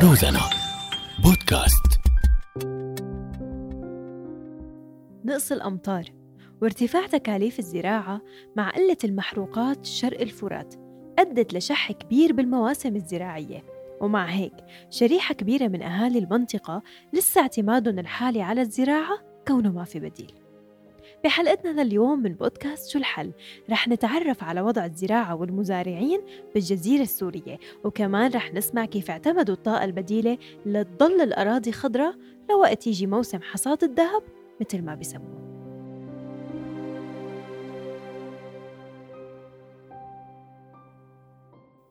روزانا. بودكاست. نقص الأمطار. وارتفاع تكاليف الزراعة مع قلة المحروقات شرق الفرات أدت لشح كبير بالمواسم الزراعية. ومع هيك شريحة كبيرة من أهالي المنطقة لسه اعتمادهم الحالي على الزراعة كونه ما في بديل. بحلقتنا لليوم من بودكاست شو الحل؟ رح نتعرف على وضع الزراعة والمزارعين بالجزيرة السورية وكمان رح نسمع كيف اعتمدوا الطاقة البديلة لتضل الأراضي خضراء لوقت يجي موسم حصاد الذهب مثل ما بيسموه.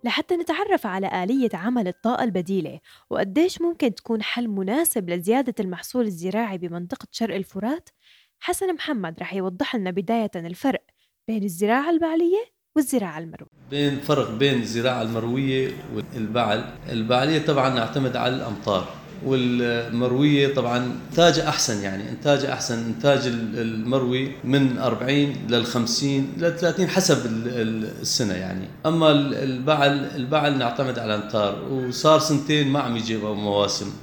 لحتى نتعرف على آلية عمل الطاقة البديلة وقديش ممكن تكون حل مناسب لزيادة المحصول الزراعي بمنطقة شرق الفرات حسن محمد رح يوضح لنا بداية الفرق بين الزراعة البعلية والزراعة المروية. بين فرق بين الزراعة المروية والبعل. البعلية طبعا نعتمد على الأمطار والمروية طبعا إنتاجها أحسن يعني إنتاجها أحسن. إنتاج المروي من 40 لل 50 لل 30 حسب السنة يعني. أما البعل البعل نعتمد على الأمطار وصار سنتين ما عم يجيب مواسم.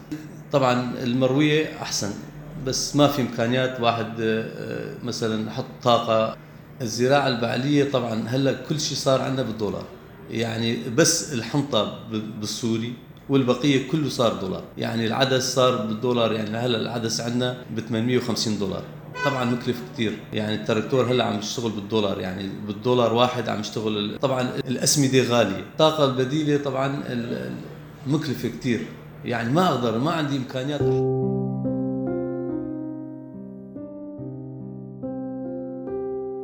طبعا المروية أحسن. بس ما في إمكانيات واحد آه، مثلا يحط طاقة. الزراعة البعلية طبعا هلأ كل شيء صار عندنا بالدولار. يعني بس الحنطة بالسوري والبقية كله صار دولار. يعني العدس صار بالدولار. يعني هلأ العدس عندنا ب 850 دولار. طبعا مكلف كثير يعني التراكتور هلأ عم يشتغل بالدولار. يعني بالدولار واحد عم يشتغل طبعا الأسمدة غالية. الطاقة البديلة طبعا مكلفة كثير يعني ما أقدر ما عندي إمكانيات.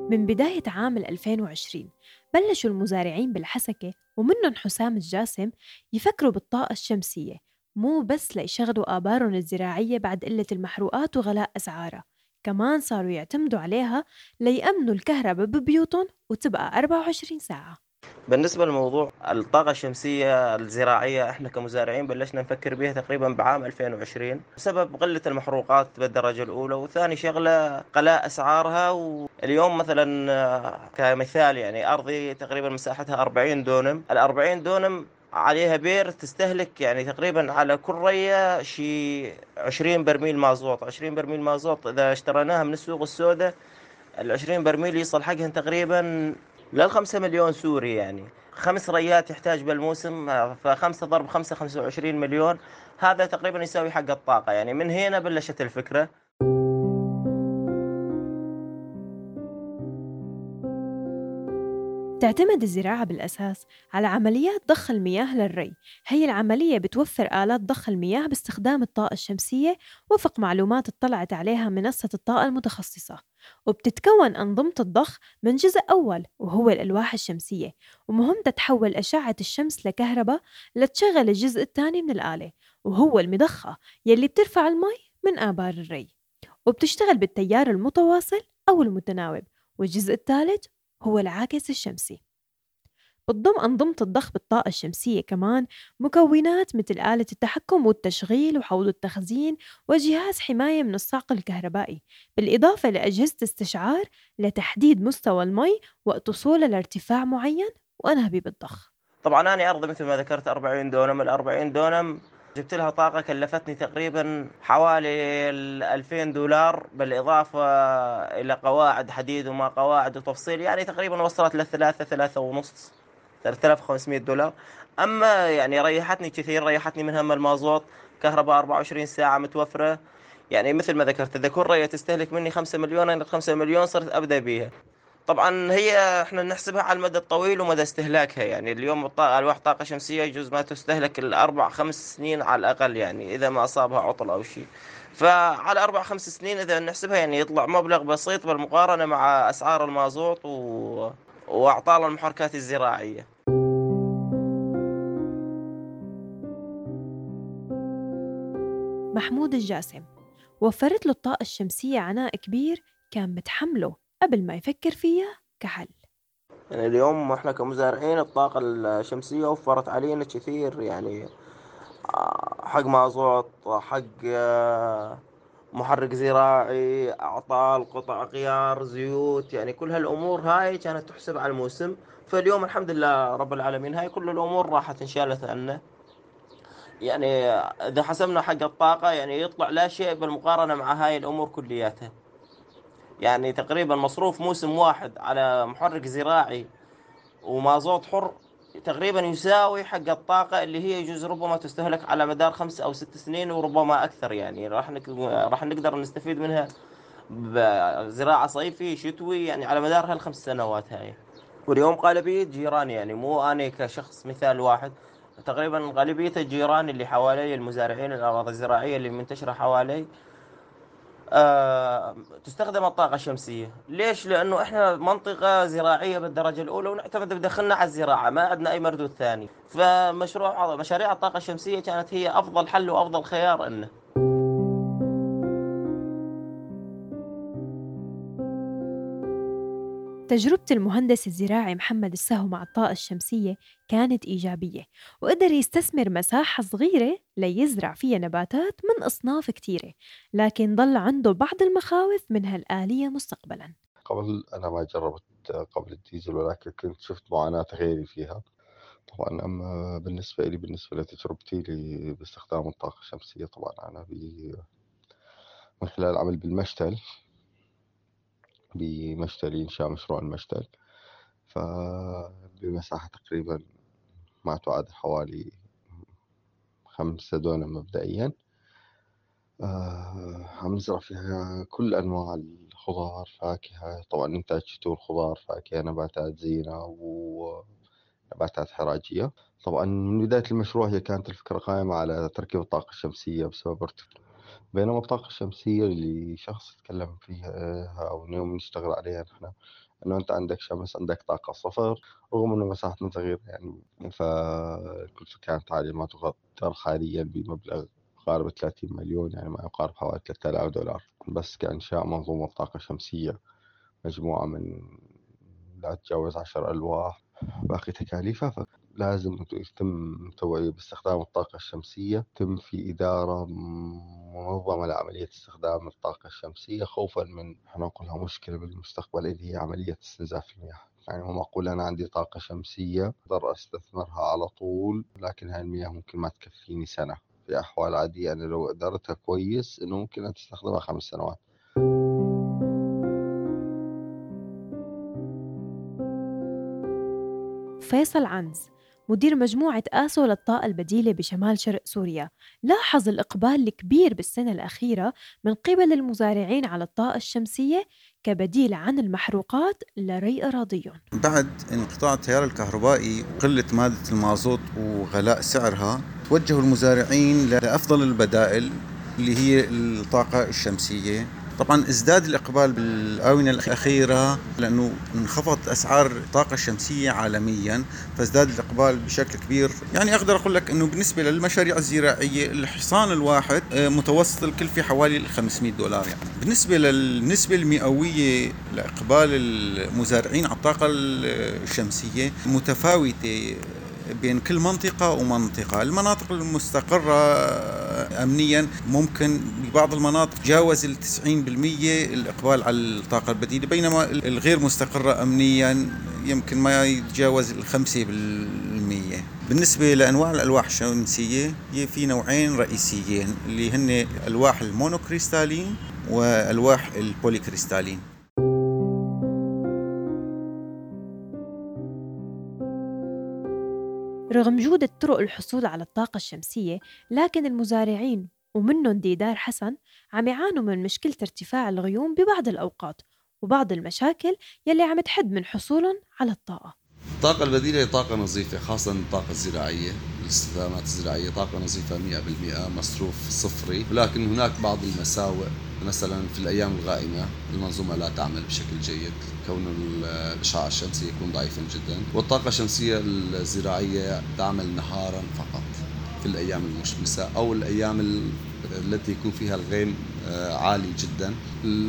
من بداية عام 2020 بلشوا المزارعين بالحسكة ومنهم حسام الجاسم يفكروا بالطاقة الشمسية مو بس ليشغلوا آبارهم الزراعية بعد قلة المحروقات وغلاء أسعارها كمان صاروا يعتمدوا عليها ليأمنوا الكهرباء ببيوتهم وتبقى 24 ساعة. بالنسبة لموضوع الطاقة الشمسية الزراعية إحنا كمزارعين بلشنا نفكر بها تقريبا بعام 2020 بسبب قلة المحروقات بالدرجة الأولى وثاني شغلة قلاء أسعارها واليوم مثلا كمثال يعني أرضي تقريبا مساحتها 40 دونم ال 40 دونم عليها بير تستهلك يعني تقريبا على كل رية شي 20 برميل مازوت 20 برميل مازوت إذا اشتريناها من السوق السوداء ال 20 برميل يصل حقهن تقريبا للخمسة مليون سوري يعني. خمس ريات يحتاج بالموسم فخمسة ضرب خمسة خمسة وعشرين مليون. هذا تقريبا يساوي حق الطاقة يعني. من هنا بلشت الفكرة. تعتمد الزراعة بالأساس على عمليات ضخ المياه للري. هي العملية بتوفر آلات ضخ المياه باستخدام الطاقة الشمسية وفق معلومات اطلعت عليها منصة الطاقة المتخصصة. وبتتكون أنظمة الضخ من جزء أول وهو الألواح الشمسية. ومهمتها تحول أشعة الشمس لكهرباء لتشغل الجزء الثاني من الآلة وهو المضخة يلي بترفع المي من آبار الري. وبتشتغل بالتيار المتواصل أو المتناوب والجزء الثالث هو العاكس الشمسي. بتضم أنظمة الضخ بالطاقة الشمسية كمان مكونات مثل آلة التحكم والتشغيل وحوض التخزين وجهاز حماية من الصعق الكهربائي بالإضافة لأجهزة استشعار لتحديد مستوى المي وقت وصوله لارتفاع معين وأنهبي بالضخ طبعا أنا أرضي مثل ما ذكرت 40 دونم ال 40 دونم جبت لها طاقة كلفتني تقريبا حوالي 2000 دولار بالإضافة إلى قواعد حديد وما قواعد وتفصيل يعني تقريبا وصلت للثلاثة ثلاثة ونص. 3500 دولار. أما يعني ريحتني كثير ريحتني من هم المازوت كهرباء 24 ساعة متوفرة. يعني مثل ما ذكرت إذا كل رية تستهلك مني 5 مليون أنا 5 مليون صرت أبدأ بيها. طبعا هي إحنا نحسبها على المدى الطويل ومدى استهلاكها. يعني اليوم الطاقة الواح طاقة شمسية يجوز ما تستهلك الأربع خمس سنين على الأقل يعني إذا ما أصابها عطل أو شيء. فعلى أربع خمس سنين إذا نحسبها يعني يطلع مبلغ بسيط بالمقارنة مع أسعار المازوت و... وأعطال المحركات الزراعية. محمود الجاسم وفرت له الطاقة الشمسية عناء كبير كان متحمله قبل ما يفكر فيها كحل. يعني اليوم إحنا كمزارعين الطاقة الشمسية وفرت علينا كثير يعني آه، حق مازوت حق آه، محرك زراعي أعطال قطع غيار زيوت يعني كل هالأمور هاي كانت تحسب على الموسم. فاليوم الحمد لله رب العالمين هاي كل الأمور راحت انشالت عنا يعني إذا حسبنا حق الطاقة يعني يطلع لا شيء بالمقارنة مع هاي الأمور كلياتها. يعني تقريبا مصروف موسم واحد على محرك زراعي ومازوت حر تقريبا يساوي حق الطاقة اللي هي يجوز ربما تستهلك على مدار خمس أو ست سنين وربما أكثر يعني راح. راح نقدر نستفيد منها بزراعة صيفي شتوي يعني على مدار هالخمس سنوات هاي واليوم غالبية جيراني يعني مو أنا كشخص مثال واحد تقريبا غالبية الجيران اللي حوالي المزارعين الأراضي الزراعية اللي منتشرة حوالي آه تستخدم الطاقة الشمسية. ليش؟ لأنه إحنا منطقة زراعية بالدرجة الأولى ونعتمد بدخلنا على الزراعة ما عندنا أي مردود ثاني. فمشروع مشاريع الطاقة الشمسية كانت هي أفضل حل وأفضل خيار إنه. تجربة المهندس الزراعي محمد السهو مع الطاقة الشمسية كانت إيجابية وقدر يستثمر مساحة صغيرة ليزرع فيها نباتات من أصناف كتيرة لكن ضل عنده بعض المخاوف من هالآلية مستقبلا. قبل أنا ما جربت قبل الديزل ولكن كنت شفت معاناة غيري فيها. طبعا أما بالنسبة لي بالنسبة لتجربتي باستخدام الطاقة الشمسية طبعا أنا من خلال العمل بالمشتل. بمشتل إنشاء مشروع المشتل فبمساحة تقريبا ما تعادل حوالي خمسة دونم مبدئيا. آه عم نزرع فيها كل أنواع الخضار فاكهة. طبعا إنتاج شتور خضار فاكهة نباتات زينة ونباتات حراجية طبعا من بداية المشروع هي كانت الفكرة قائمة على تركيب الطاقة الشمسية بسبب ارتفاع بينما الطاقة الشمسية اللي شخص تكلم فيها أو اليوم نشتغل عليها نحن إنه أنت عندك شمس عندك طاقة صفر رغم إنه مساحتنا صغيرة يعني. فالكلفة كانت عالية ما تقدر حاليا بمبلغ يقارب 30 مليون يعني ما يقارب حوالي 3000 دولار. بس كإنشاء منظومة طاقة شمسية مجموعة من لا تتجاوز عشر ألواح باقي تكاليفها لازم يتم توعية باستخدام الطاقة الشمسية. يتم في إدارة منظمة لعملية استخدام الطاقة الشمسية خوفا من إحنا نقول لها مشكلة بالمستقبل اللي هي عملية استنزاف المياه. يعني هو معقول أنا عندي طاقة شمسية أقدر أستثمرها على طول لكن هاي المياه ممكن ما تكفيني سنة. في أحوال عادية أنا لو أدرتها كويس إنه ممكن أن تستخدمها خمس سنوات. فيصل عنز مدير مجموعة آسو للطاقة البديلة بشمال شرق سوريا. لاحظ الإقبال الكبير بالسنة الأخيرة من قبل المزارعين على الطاقة الشمسية كبديل عن المحروقات لري أراضيهم. بعد انقطاع التيار الكهربائي وقلة مادة المازوت وغلاء سعرها توجهوا المزارعين لأفضل البدائل اللي هي الطاقة الشمسية. طبعا ازداد الإقبال بالآونة الأخيرة لأنه انخفضت أسعار الطاقة الشمسية عالميا فازداد الإقبال بشكل كبير. يعني أقدر أقول لك أنه بالنسبة للمشاريع الزراعية الحصان الواحد آه، متوسط الكلفة حوالي 500 دولار يعني. بالنسبة للنسبه المئوية لإقبال المزارعين على الطاقة الشمسية متفاوتة بين كل منطقة ومنطقة. المناطق المستقرة أمنيا ممكن ببعض المناطق تجاوز ال 90% الإقبال على الطاقة البديلة بينما الغير مستقرة أمنيا يمكن ما يتجاوز ال 5% بالنسبة لأنواع الألواح الشمسية في نوعين رئيسيين اللي هن ألواح المونوكريستالين وألواح البوليكريستالين. رغم جودة طرق الحصول على الطاقة الشمسية لكن المزارعين ومنهم ديدار حسن عم يعانوا من مشكلة ارتفاع الغيوم ببعض الأوقات وبعض المشاكل يلي عم تحد من حصولهم على الطاقة. الطاقة البديلة هي طاقة نظيفة خاصة الطاقة الزراعية. الاستخدامات الزراعية طاقة نظيفة 100% مصروف صفري. ولكن هناك بعض المساوئ. مثلا في الأيام الغائمة المنظومة لا تعمل بشكل جيد. كون الإشعاع الشمسي يكون ضعيفا جدا. والطاقة الشمسية الزراعية تعمل نهارا فقط في الأيام المشمسة أو الأيام التي يكون فيها الغيم آه، عالي جدا.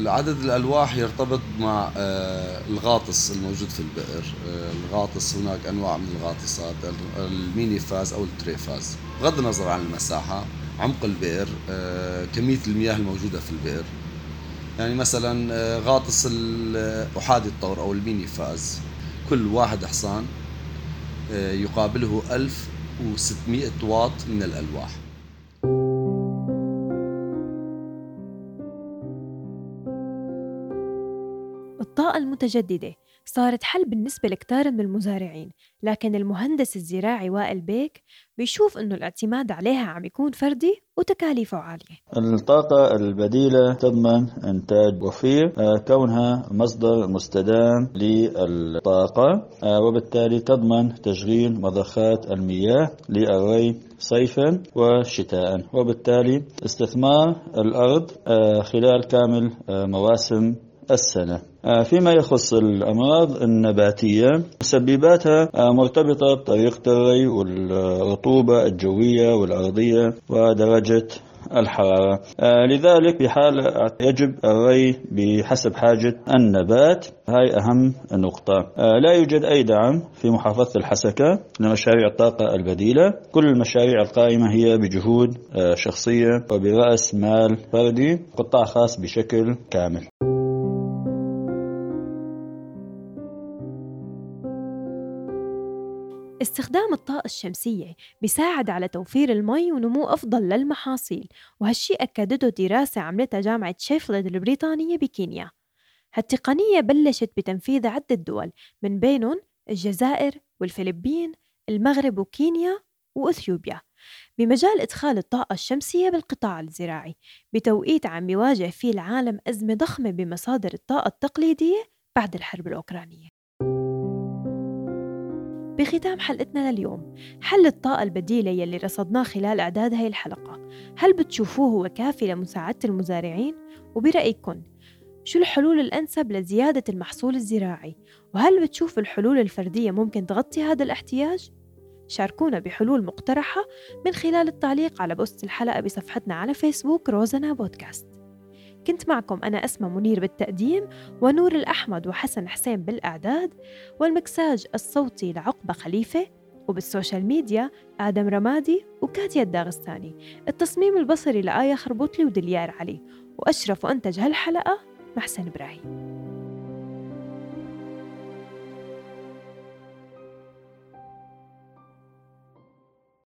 عدد الألواح يرتبط مع آه، الغاطس الموجود في البئر. آه، الغاطس هناك أنواع من الغاطسات ال mono phase أو ال triphase. بغض النظر عن المساحة عمق البئر كمية المياه الموجودة في البئر. يعني مثلا غاطس أحادي الطور أو ال mono phase كل واحد حصان يقابله ألف و600 واط من الألواح. المتجددة صارت حل بالنسبة لكتار من المزارعين لكن المهندس الزراعي وائل بيك بيشوف أنه الاعتماد عليها عم يكون فردي وتكاليفه عالية. الطاقة البديلة تضمن إنتاج وفير آه، كونها مصدر مستدام للطاقة آه، وبالتالي تضمن تشغيل مضخات المياه للري صيفا وشتاء وبالتالي استثمار الأرض آه، خلال كامل مواسم السنة. آه، فيما يخص الأمراض النباتية مسبباتها آه، مرتبطة بطريقة الري والرطوبة الجوية والأرضية ودرجة الحرارة. آه، لذلك في حال يجب الري بحسب حاجة النبات. هاي أهم نقطة. لا يوجد أي دعم في محافظة الحسكة لمشاريع الطاقة البديلة. كل المشاريع القائمة هي بجهود شخصية وبرأس مال فردي قطاع خاص بشكل كامل. استخدام الطاقة الشمسية بيساعد على توفير المي ونمو أفضل للمحاصيل وهالشي أكدته دراسة عملتها جامعة شيفلد البريطانية بكينيا. هالتقنية بلشت بتنفيذ عدة دول من بينهم الجزائر والفلبين المغرب وكينيا وإثيوبيا بمجال إدخال الطاقة الشمسية بالقطاع الزراعي بتوقيت عم يواجه فيه العالم أزمة ضخمة بمصادر الطاقة التقليدية بعد الحرب الأوكرانية. بختام حلقتنا لليوم حل الطاقة البديلة يلي رصدناه خلال إعداد هاي الحلقة هل بتشوفوه هو كافي لمساعدة المزارعين؟ وبرأيكم شو الحلول الأنسب لزيادة المحصول الزراعي؟ وهل بتشوف الحلول الفردية ممكن تغطي هذا الاحتياج؟ شاركونا بحلول مقترحة من خلال التعليق على post الحلقة بصفحتنا على فيسبوك روزنا بودكاست كنت معكم أنا أسمى منير بالتقديم ونور الأحمد وحسن حسين بالإعداد والمكساج الصوتي لعقبة خليفة وبالسوشيال ميديا آدم رمادي وكاتيا الداغستاني. التصميم البصري لآية خربوطلي ودليار علي. وأشرف وأنتج هالحلقة محسن إبراهيم.